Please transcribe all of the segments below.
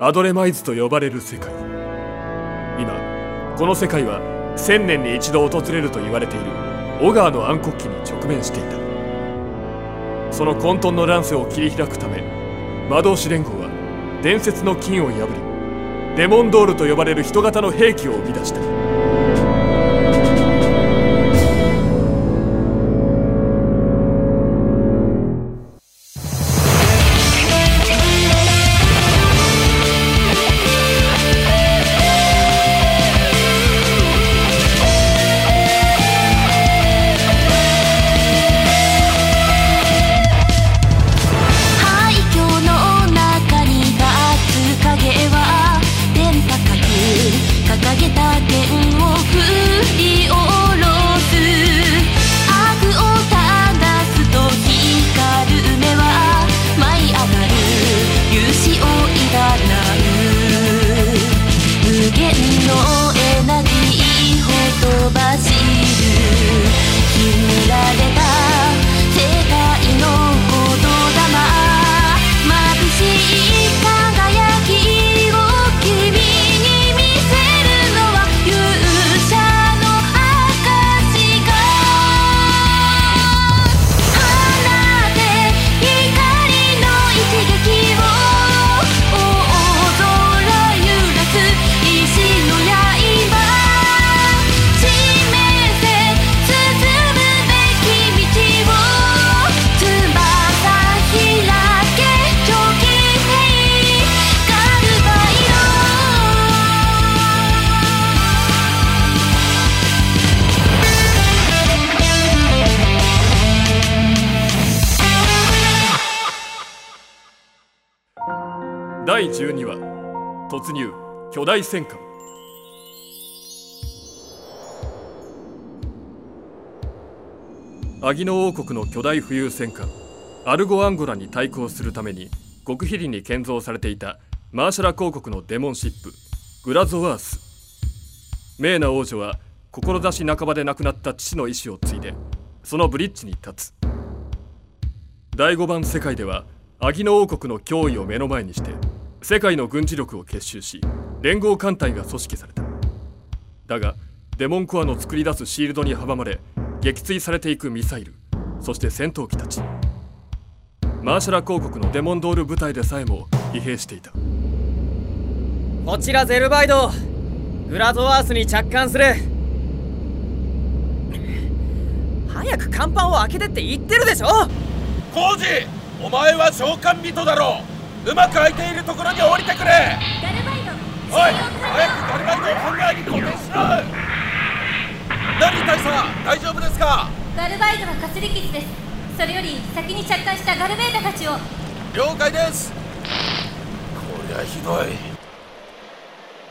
アドレマイズと呼ばれる世界。今この世界は1000年に一度訪れると言われているオガーの暗黒期に直面していた。その混沌の乱世を切り開くため魔導士連合は伝説の金を破りデモンドールと呼ばれる人型の兵器を生み出した。第12話。突入。巨大戦艦。アギノ王国の巨大浮遊戦艦。アルゴアンゴラに対抗するために極秘裏に建造されていたマーシャラ公国のデモンシップ。グラゾワース。メーナ王女は志半ばで亡くなった父の意志を継いでそのブリッジに立つ。第5番世界ではアギノ王国の脅威を目の前にして世界の軍事力を結集し連合艦隊が組織された。だがデモンコアの作り出すシールドに阻まれ撃墜されていくミサイルそして戦闘機たち。マーシャラ公国のデモンドール部隊でさえも疲弊していた。こちらゼルバイドグラゾワースに着艦する。早く甲板を開けてって言ってるでしょ。コージお前は召喚人だろううまく開いているところに降りてくれ。ガルバイドおい早くガルバイドをハンガーに固定しろ。何大佐大丈夫ですか？ガルバイドはかすり傷です。それより先に着艦したガルベータたちを。了解です。こりゃひどい。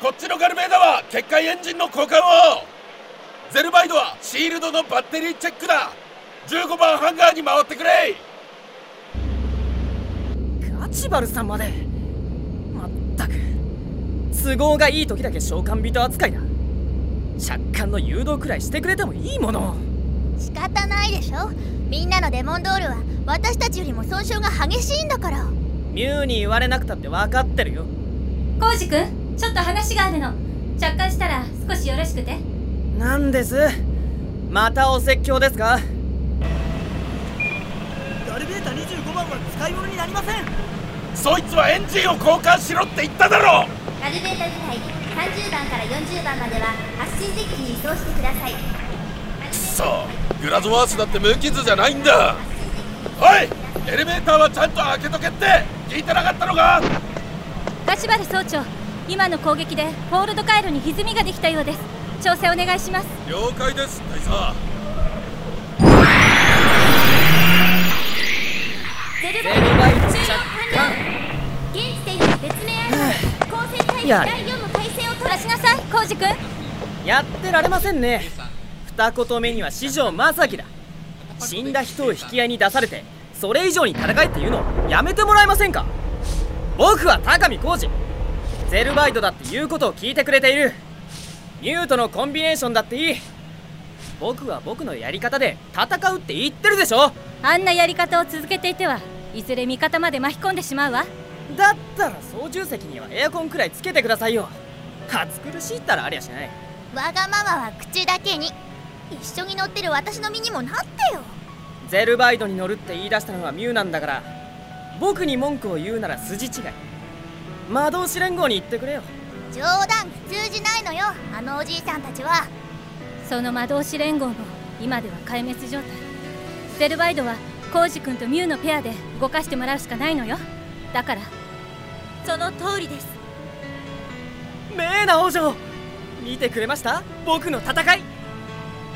こっちのガルベーダは結界エンジンの交換を。ゼルバイドはシールドのバッテリーチェックだ。15番ハンガーに回ってくれ。ガチバルさんまで。まったく都合がいい時だけ召喚人扱いだ。着艦の誘導くらいしてくれてもいいもの。仕方ないでしょ。みんなのデモンドールは私たちよりも損傷が激しいんだから。ミュウに言われなくたって分かってるよ。コウジ君ちょっと話があるの。着艦したら少しよろしくて。なんです？またお説教ですか？ガルベータ25番は使い物になりませんそいつはエンジンを交換しろって言っただろガルベータ部隊30番から40番までは発進デッキに移動してください。くそグラゾワースだって無傷じゃないんだ。おいエレベーターはちゃんと開けとけって聞いてなかったのか？ガシバル総長今の攻撃でホールド回路に歪みができたようです。調整お願いします。了解です大佐構成隊や。れ第4の体制を取らしなさいコウジ君。やってられませんね。二言目には四条正樹だ。死んだ人を引き合いに出されてそれ以上に戦えっていうのやめてもらえませんか。僕は高見浩二ゼルバイドだって言うことを聞いてくれている。ミュートのコンビネーションだっていい。僕は僕のやり方で戦うって言ってるでしょ。あんなやり方を続けていてはいずれ味方まで巻き込んでしまうわだったらそ操縦席にはエアコンくらいつけてくださいよ。暑苦しいったらありゃしない。わがままは口だけに。一緒に乗ってる私の身にもなってよ。ゼルバイドに乗るって言い出したのはミュウなんだから。僕に文句を言うなら筋違い。魔導士連合に言ってくれよ。冗談が通じないのよあのおじいさんたちは。その魔導士連合も今では壊滅状態。ゼルバイドはコウジ君とミュウのペアで動かしてもらうしかないのよ。だからその通りです。メーナ王女見てくれました？僕の戦い。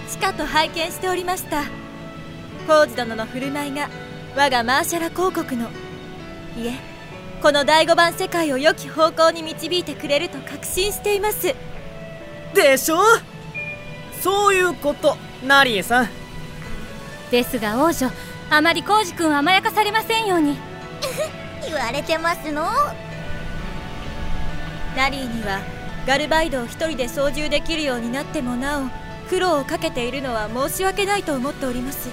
しかと拝見しておりました。コウジ殿の振る舞いが我がマーシャラ公国の。いえこの第五番世界を良き方向に導いてくれると確信しています。でしょ？そういうことナリエさん。ですが王女あまりコウジ君を甘やかされませんように。言われてますのナリーにはガルバイドを一人で操縦できるようになってもなお苦労をかけているのは申し訳ないと思っております。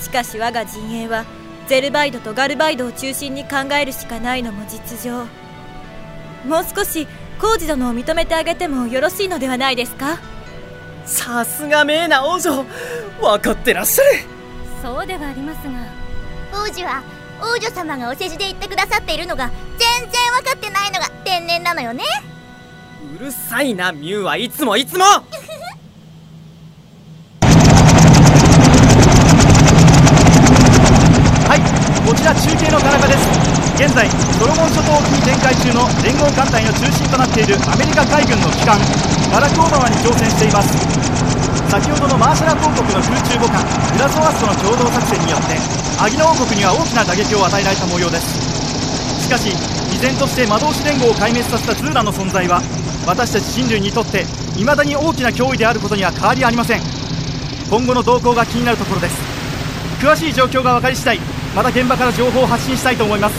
しかし我が陣営はゼルバイドとガルバイドを中心に考えるしかないのも実情。もう少しコウジ殿を認めてあげてもよろしいのではないですか？さすがメーナ王女。分かってらっしゃるそうではありますが。王子は王女様がお世辞で言ってくださっているのが全然分かってないのが天然なのよね。うるさいなミュウは。いつもいつも。はいこちら中継の田中です。現在ソロモン諸島沖に展開中の連合艦隊の中心となっているアメリカ海軍の機関バラク・オバマに挑戦しています先ほどのマーシャラ公国の空中母艦グラソワースとの共同作戦によってアギノ王国には大きな打撃を与えられた模様です。しかし依然として魔導士連合を壊滅させたズーラの存在は私たち人類にとって未だに大きな脅威であることには変わりありません。今後の動向が気になるところです。詳しい状況が分かり次第また現場から情報を発信したいと思います。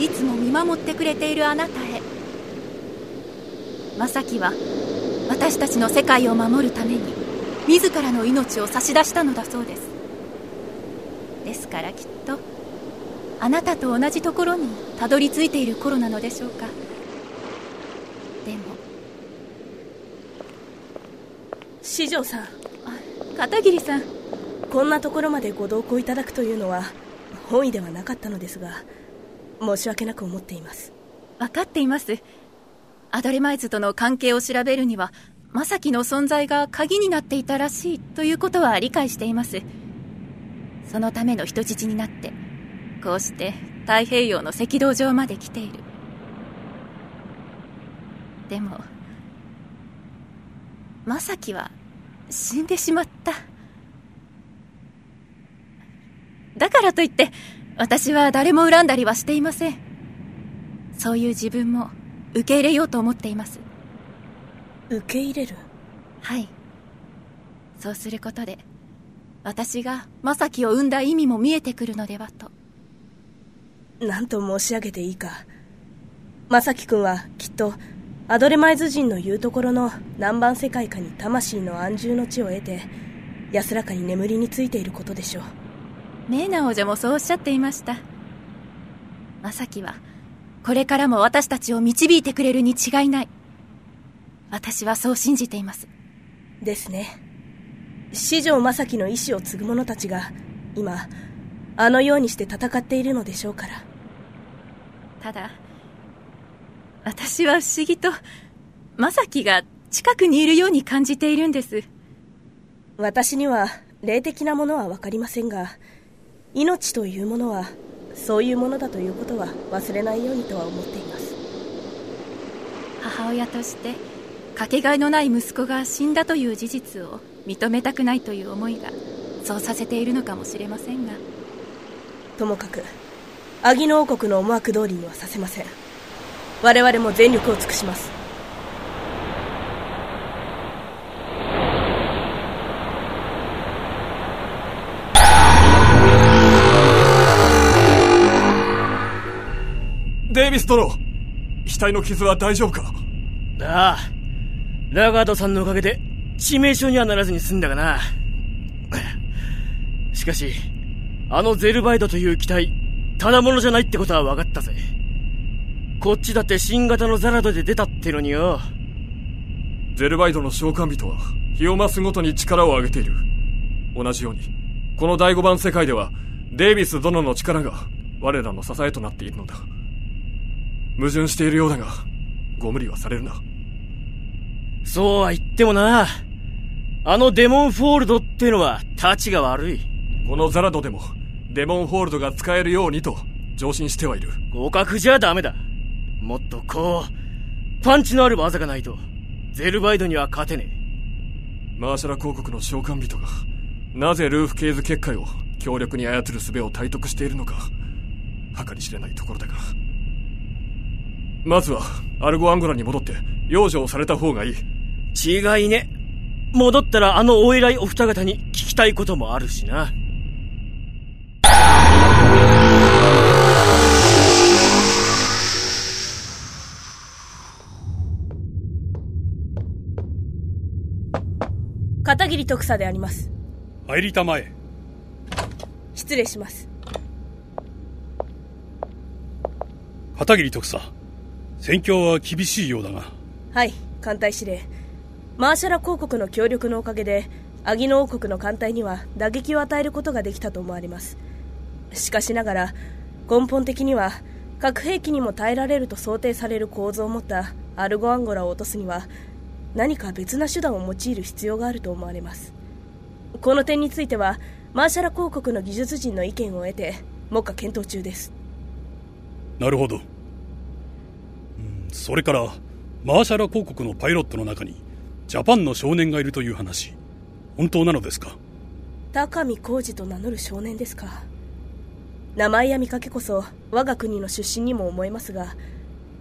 いつも見守ってくれているあなたへ。正樹は私たちの世界を守るために自らの命を差し出したのだそうです。ですからきっとあなたと同じところにたどり着いている頃なのでしょうか。でも四条さん。片桐さん。こんなところまでご同行いただくというのは本意ではなかったのですが申し訳なく思っています。分かっていますアドレマイズとの関係を調べるには正樹の存在が鍵になっていたらしいということは理解しています。そのための人質になってこうして太平洋の赤道上まで来ている。でも正樹は死んでしまった。だからといって私は誰も恨んだりはしていません。そういう自分も受け入れようと思っています。受け入れる？はい。そうすることで私が正樹を産んだ意味も見えてくるのではと。何と申し上げていいか。正樹君はきっとアドレマイズ人の言うところの南蛮世界下に魂の安住の地を得て安らかに眠りについていることでしょう。メーナ王女もそうおっしゃっていました。正樹はこれからも私たちを導いてくれるに違いない。私はそう信じています。ですね。四条正樹の意志を継ぐ者たちが今あのようにして戦っているのでしょうから。ただ私は不思議と正樹が近くにいるように感じているんです。私には霊的なものは分かりませんが命というものはそういうものだということは忘れないようにとは思っています。母親としてかけがえのない息子が死んだという事実を認めたくないという思いがそうさせているのかもしれませんが。ともかくアギノ王国の思惑通りにはさせません。我々も全力を尽くしますビス殿額の傷は大丈夫かああラガードさんのおかげで致命傷にはならずに済んだがなしかしあのゼルバイドという機体ただものじゃないってことは分かったぜこっちだって新型のザラドで出たってのによゼルバイドの召喚人は日を増すごとに力を上げている同じようにこの第5番世界ではデイビス殿の力が我らの支えとなっているのだ矛盾しているようだがご無理はされるな。そうは言ってもな。あのデモンフォールドってのはタチが悪い。このザラドでもデモンフォールドが使えるようにと上申してはいる。互角じゃダメだ。もっとこうパンチのある技がないとゼルバイドには勝てねえ。マーシャラ公国の召喚人がなぜルーフケーズ結界を強力に操る術を体得しているのか計り知れないところだがまずはアルゴアンゴラに戻って養生された方がいい。違いね。戻ったらあのお偉いお二方に聞きたいこともあるしな。片桐徳佐であります。入りたまえ。失礼します。片桐徳佐戦況は厳しいようだが。はい艦隊司令。マーシャラ公国の協力のおかげでアギノ王国の艦隊には打撃を与えることができたと思われます。しかしながら根本的には核兵器にも耐えられると想定される構造を持ったアルゴアンゴラを落とすには何か別な手段を用いる必要があると思われます。この点についてはマーシャラ公国の技術陣の意見を得て目下検討中です。なるほど、うん、それからマーシャラ公国のパイロットの中にジャパンの少年がいるという話。本当なのですか？高見浩二と名乗る少年ですか？名前や見かけこそ我が国の出身にも思えますが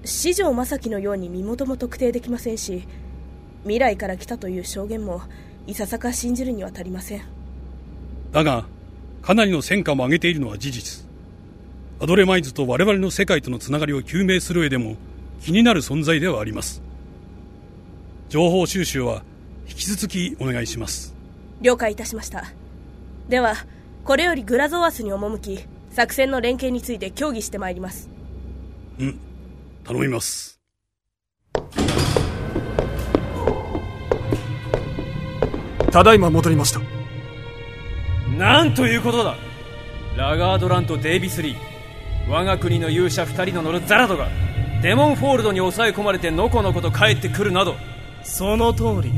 四条正樹のように身元も特定できませんし未来から来たという証言もいささか信じるには足りません。だがかなりの戦果も上げているのは事実。アドレマイズと我々の世界とのつながりを究明する上でも気になる存在ではあります。情報収集は引き続きお願いします。了解いたしました。ではこれよりグラゾワスに赴き作戦の連携について協議してまいります。うん。頼みます。ただいま戻りました。なんということだ。ラガードランとデイビス・リー。我が国の勇者2人の乗るザラドがデモンフォールドに抑え込まれてのこのこと帰ってくるなど。その通り。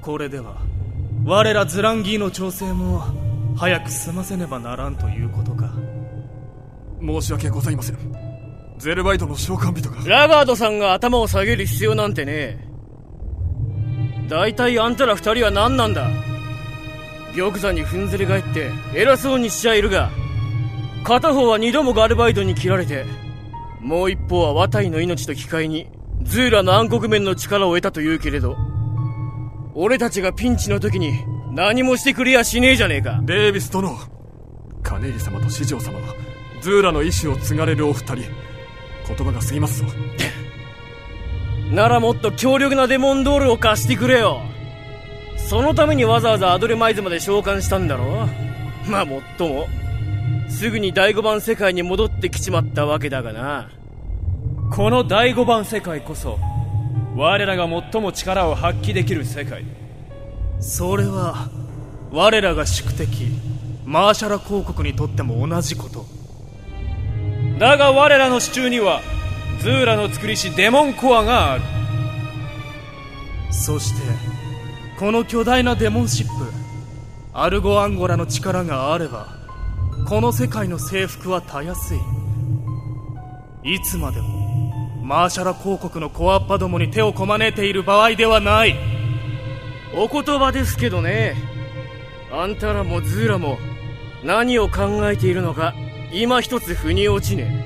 これでは我らズランギーの調整も早く済ませねばならんということか。申し訳ございません。ゼルバイトの召喚人がラガードさんが頭を下げる必要なんてね大体あんたら二人は何なんだ。玉座にふんずり返って偉そうにしちゃいるが片方は二度もガルバイドに切られてもう一方は渡井の命と引き換えにズーラの暗黒面の力を得たと言うけれど俺たちがピンチの時に何もしてくれやしねえじゃねえか。デイビス殿カネーリ様と四条様はズーラの意志を継がれるお二人。言葉が過ぎますぞ。ならもっと強力なデモンドールを貸してくれよ。そのためにわざわざアドレマイズまで召喚したんだろまあもっともすぐに第5番世界に戻ってきちまったわけだがな。この第5番世界こそ我らが最も力を発揮できる世界。それは我らが宿敵マーシャラ公国にとっても同じこと。だが我らの手中にはズーラの作りしデモンコアがある。そしてこの巨大なデモンシップアルゴアンゴラの力があればこの世界の征服はたやすい。いつまでもマーシャラ公国のコアッパどもに手をこまねいている場合ではない。お言葉ですけどね。あんたらもズーラも何を考えているのか今一つ腑に落ちね。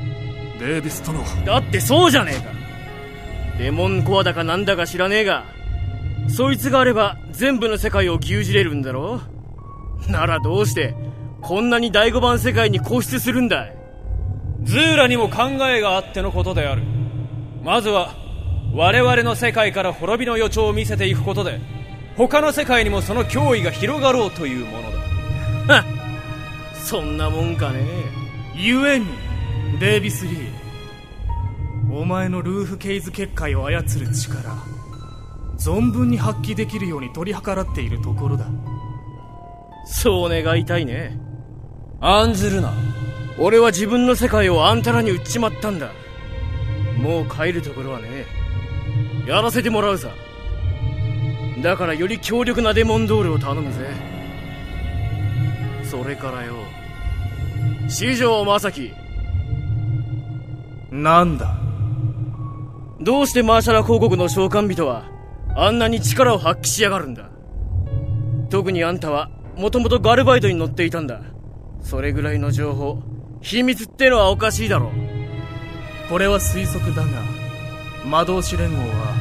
えデイビス殿。だってそうじゃねえか。デモンコアだかなんだか知らねえがそいつがあれば全部の世界を牛耳れるんだろ。ならどうしてこんなに第5番世界に固執するんだズーラにも考えがあってのことである。まずは我々の世界から滅びの予兆を見せていくことで他の世界にもその脅威が広がろうというものだ。そんなもんかね。故にデイビス・リー。お前のルーフ・ケイズ結界を操る力存分に発揮できるように取り計らっているところだ。そう願いたいね案ずるな。俺は自分の世界をあんたらに売っちまったんだ。もう帰るところはねやらせてもらうさ。だからより強力なデモンドールを頼むぜ。それからよ四条正樹。なんだ？どうしてマーシャラ広告の召喚人はあんなに力を発揮しやがるんだ。特にあんたはもともとガルバイトに乗っていたんだそれぐらいの情報秘密ってのはおかしいだろ。これは推測だが魔導士連合は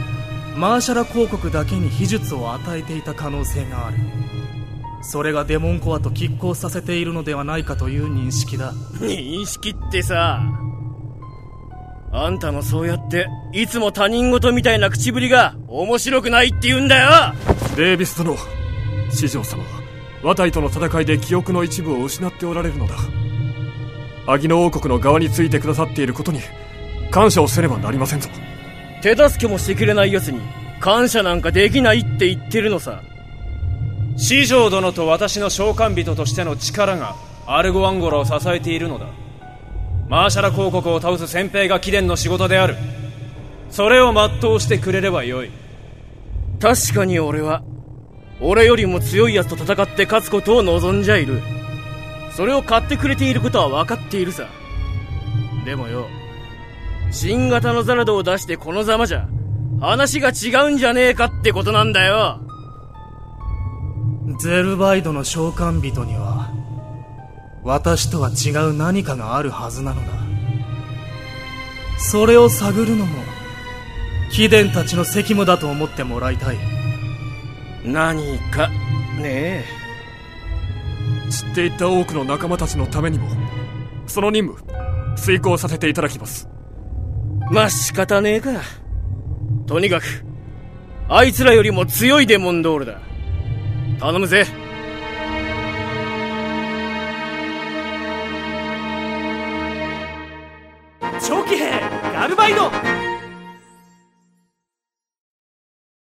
マーシャラ広告だけに秘術を与えていた可能性がある。それがデモンコアと拮抗させているのではないかという認識だ。認識ってさあんたのそうやっていつも他人事みたいな口ぶりが面白くないって言うんだよ。デイビス殿四条様。は和体との戦いで記憶の一部を失っておられるのだアギノ王国の側についてくださっていることに感謝をせねばなりませんぞ手助けもしてくれない奴に感謝なんかできないって言ってるのさ四条殿と私の召喚人としての力がアルゴアンゴラを支えているのだマーシャラ公国を倒す先兵が貴殿の仕事であるそれを全うしてくれればよい確かに俺は俺よりも強い奴と戦って勝つことを望んじゃいる。それを買ってくれていることは分かっているさ。でもよ新型のザラドを出してこのざまじゃ話が違うんじゃねえかってことなんだよ。ゼルバイドの召喚人には私とは違う何かがあるはずなのだ。それを探るのも貴殿たちの責務だと思ってもらいたい。何か？ねえ。知っていった多くの仲間たちのためにもその任務遂行させていただきます。まあ仕方ねえか。とにかくあいつらよりも強いデモンドールだ。頼むぜ